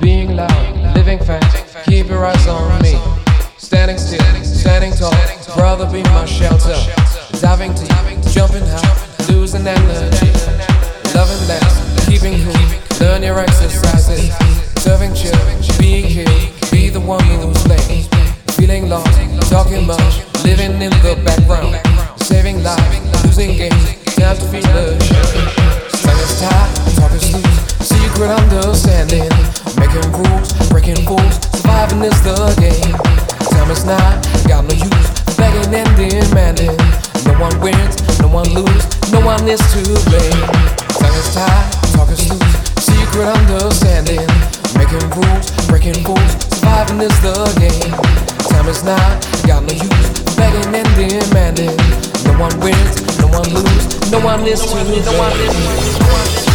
Being loud, living fast, keep your eyes on me. Standing still, standing tall, brother be my shelter. Diving deep, jumping high, losing energy. Loving less, keeping cool, learn your exercises. Serving chill, being here, be the one who's late. Feeling lost, talking much, living in the background. Saving lives, losing games, time to feel the. Sun is tight, talk is loose, secret understanding. Making rules, breaking fools, surviving is the game. Time is not, got no use, begging and demanding. No one wins, no one loses, no one is to blame. Time is tied, talk is loose, secret understanding. Making rules, breaking fools, surviving is the game. Time is not, got no use, begging and demanding. No one wins, no one loses, no one is to blame.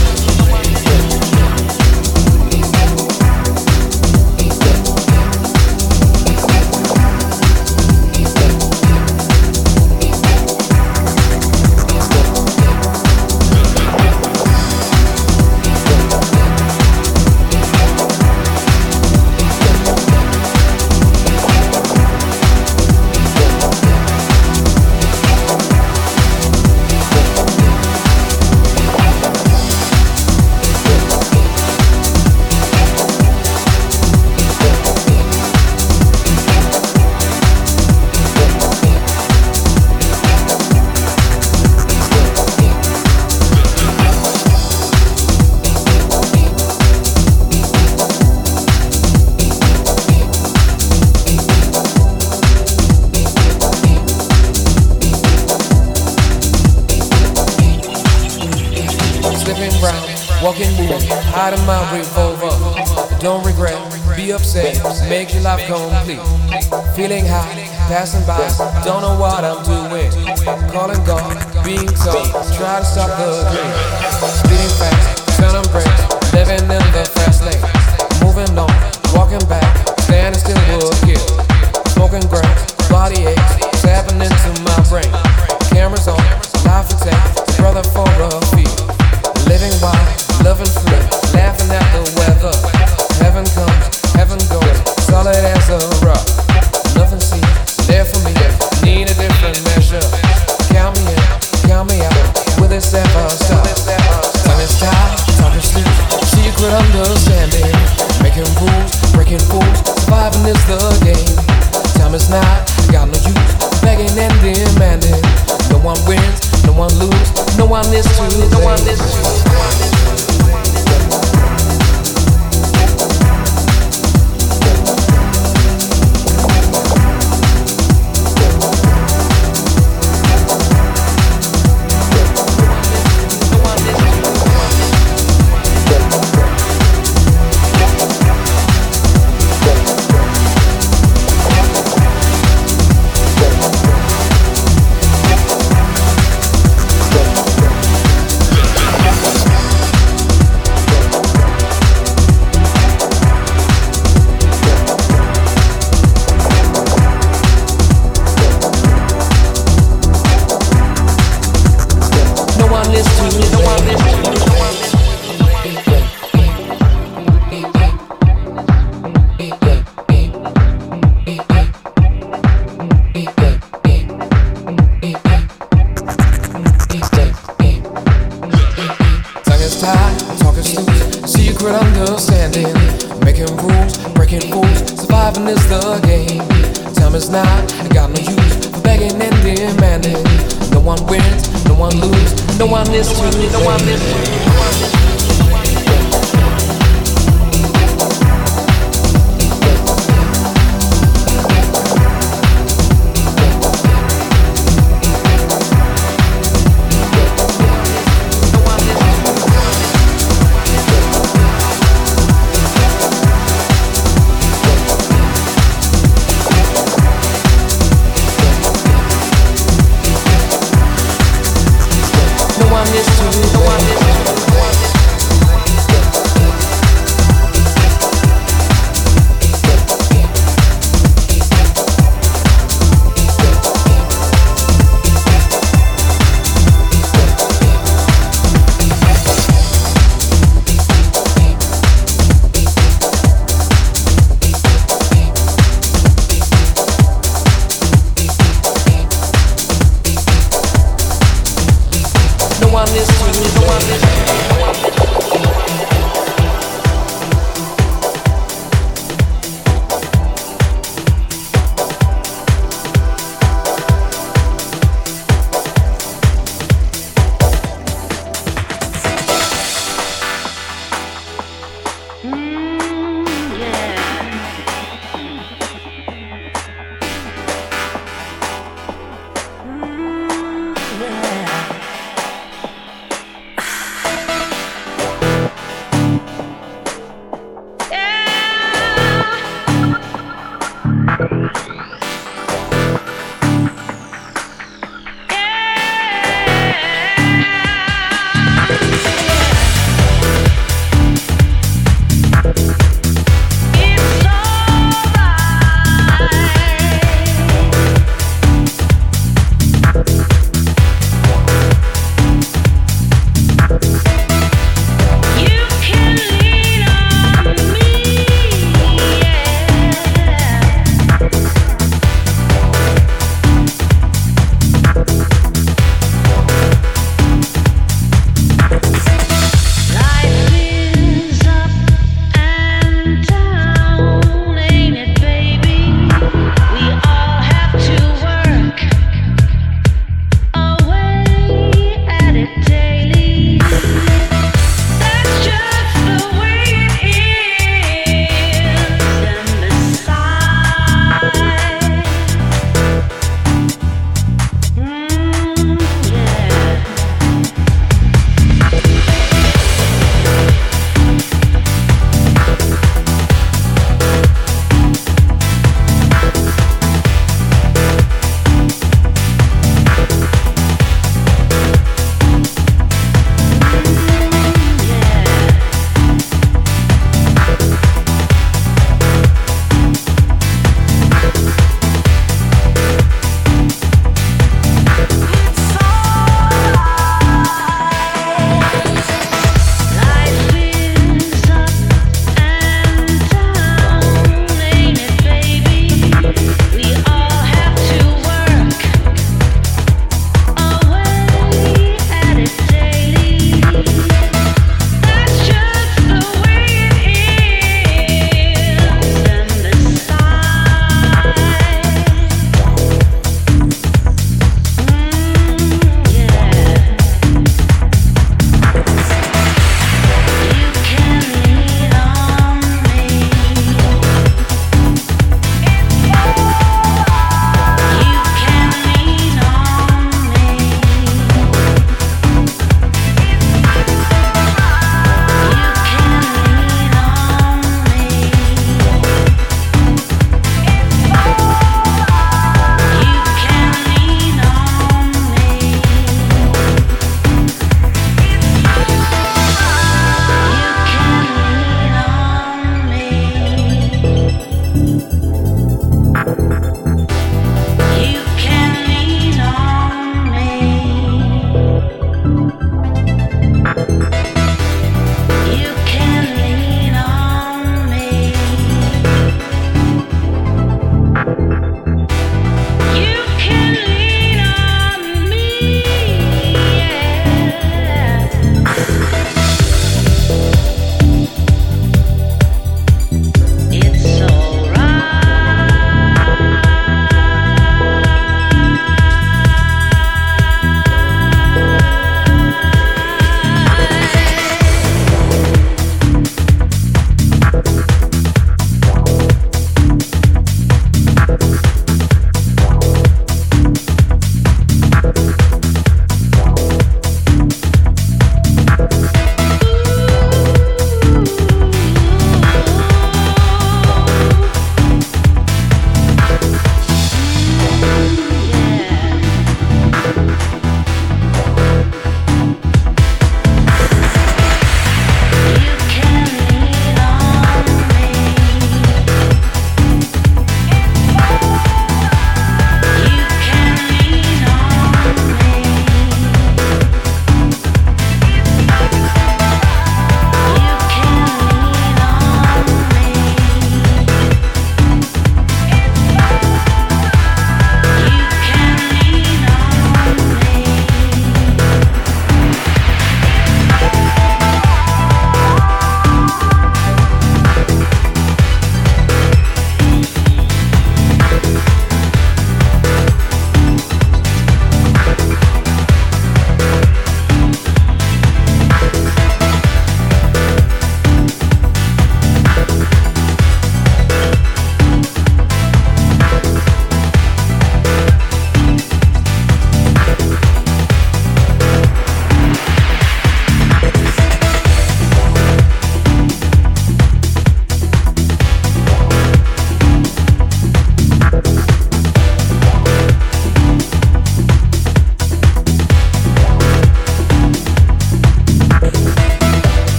Upset, make your life complete. Feeling high, passing by, don't know what I'm doing. Calling God, being tough, try to stop the dream. Speeding fast, turning brakes, living in the fast lane. Moving on, walking back, standing still would kill. Smoking grass, body aches, tapping into my brain. Cameras on, life attack, brother for a fee. Living wild, loving free,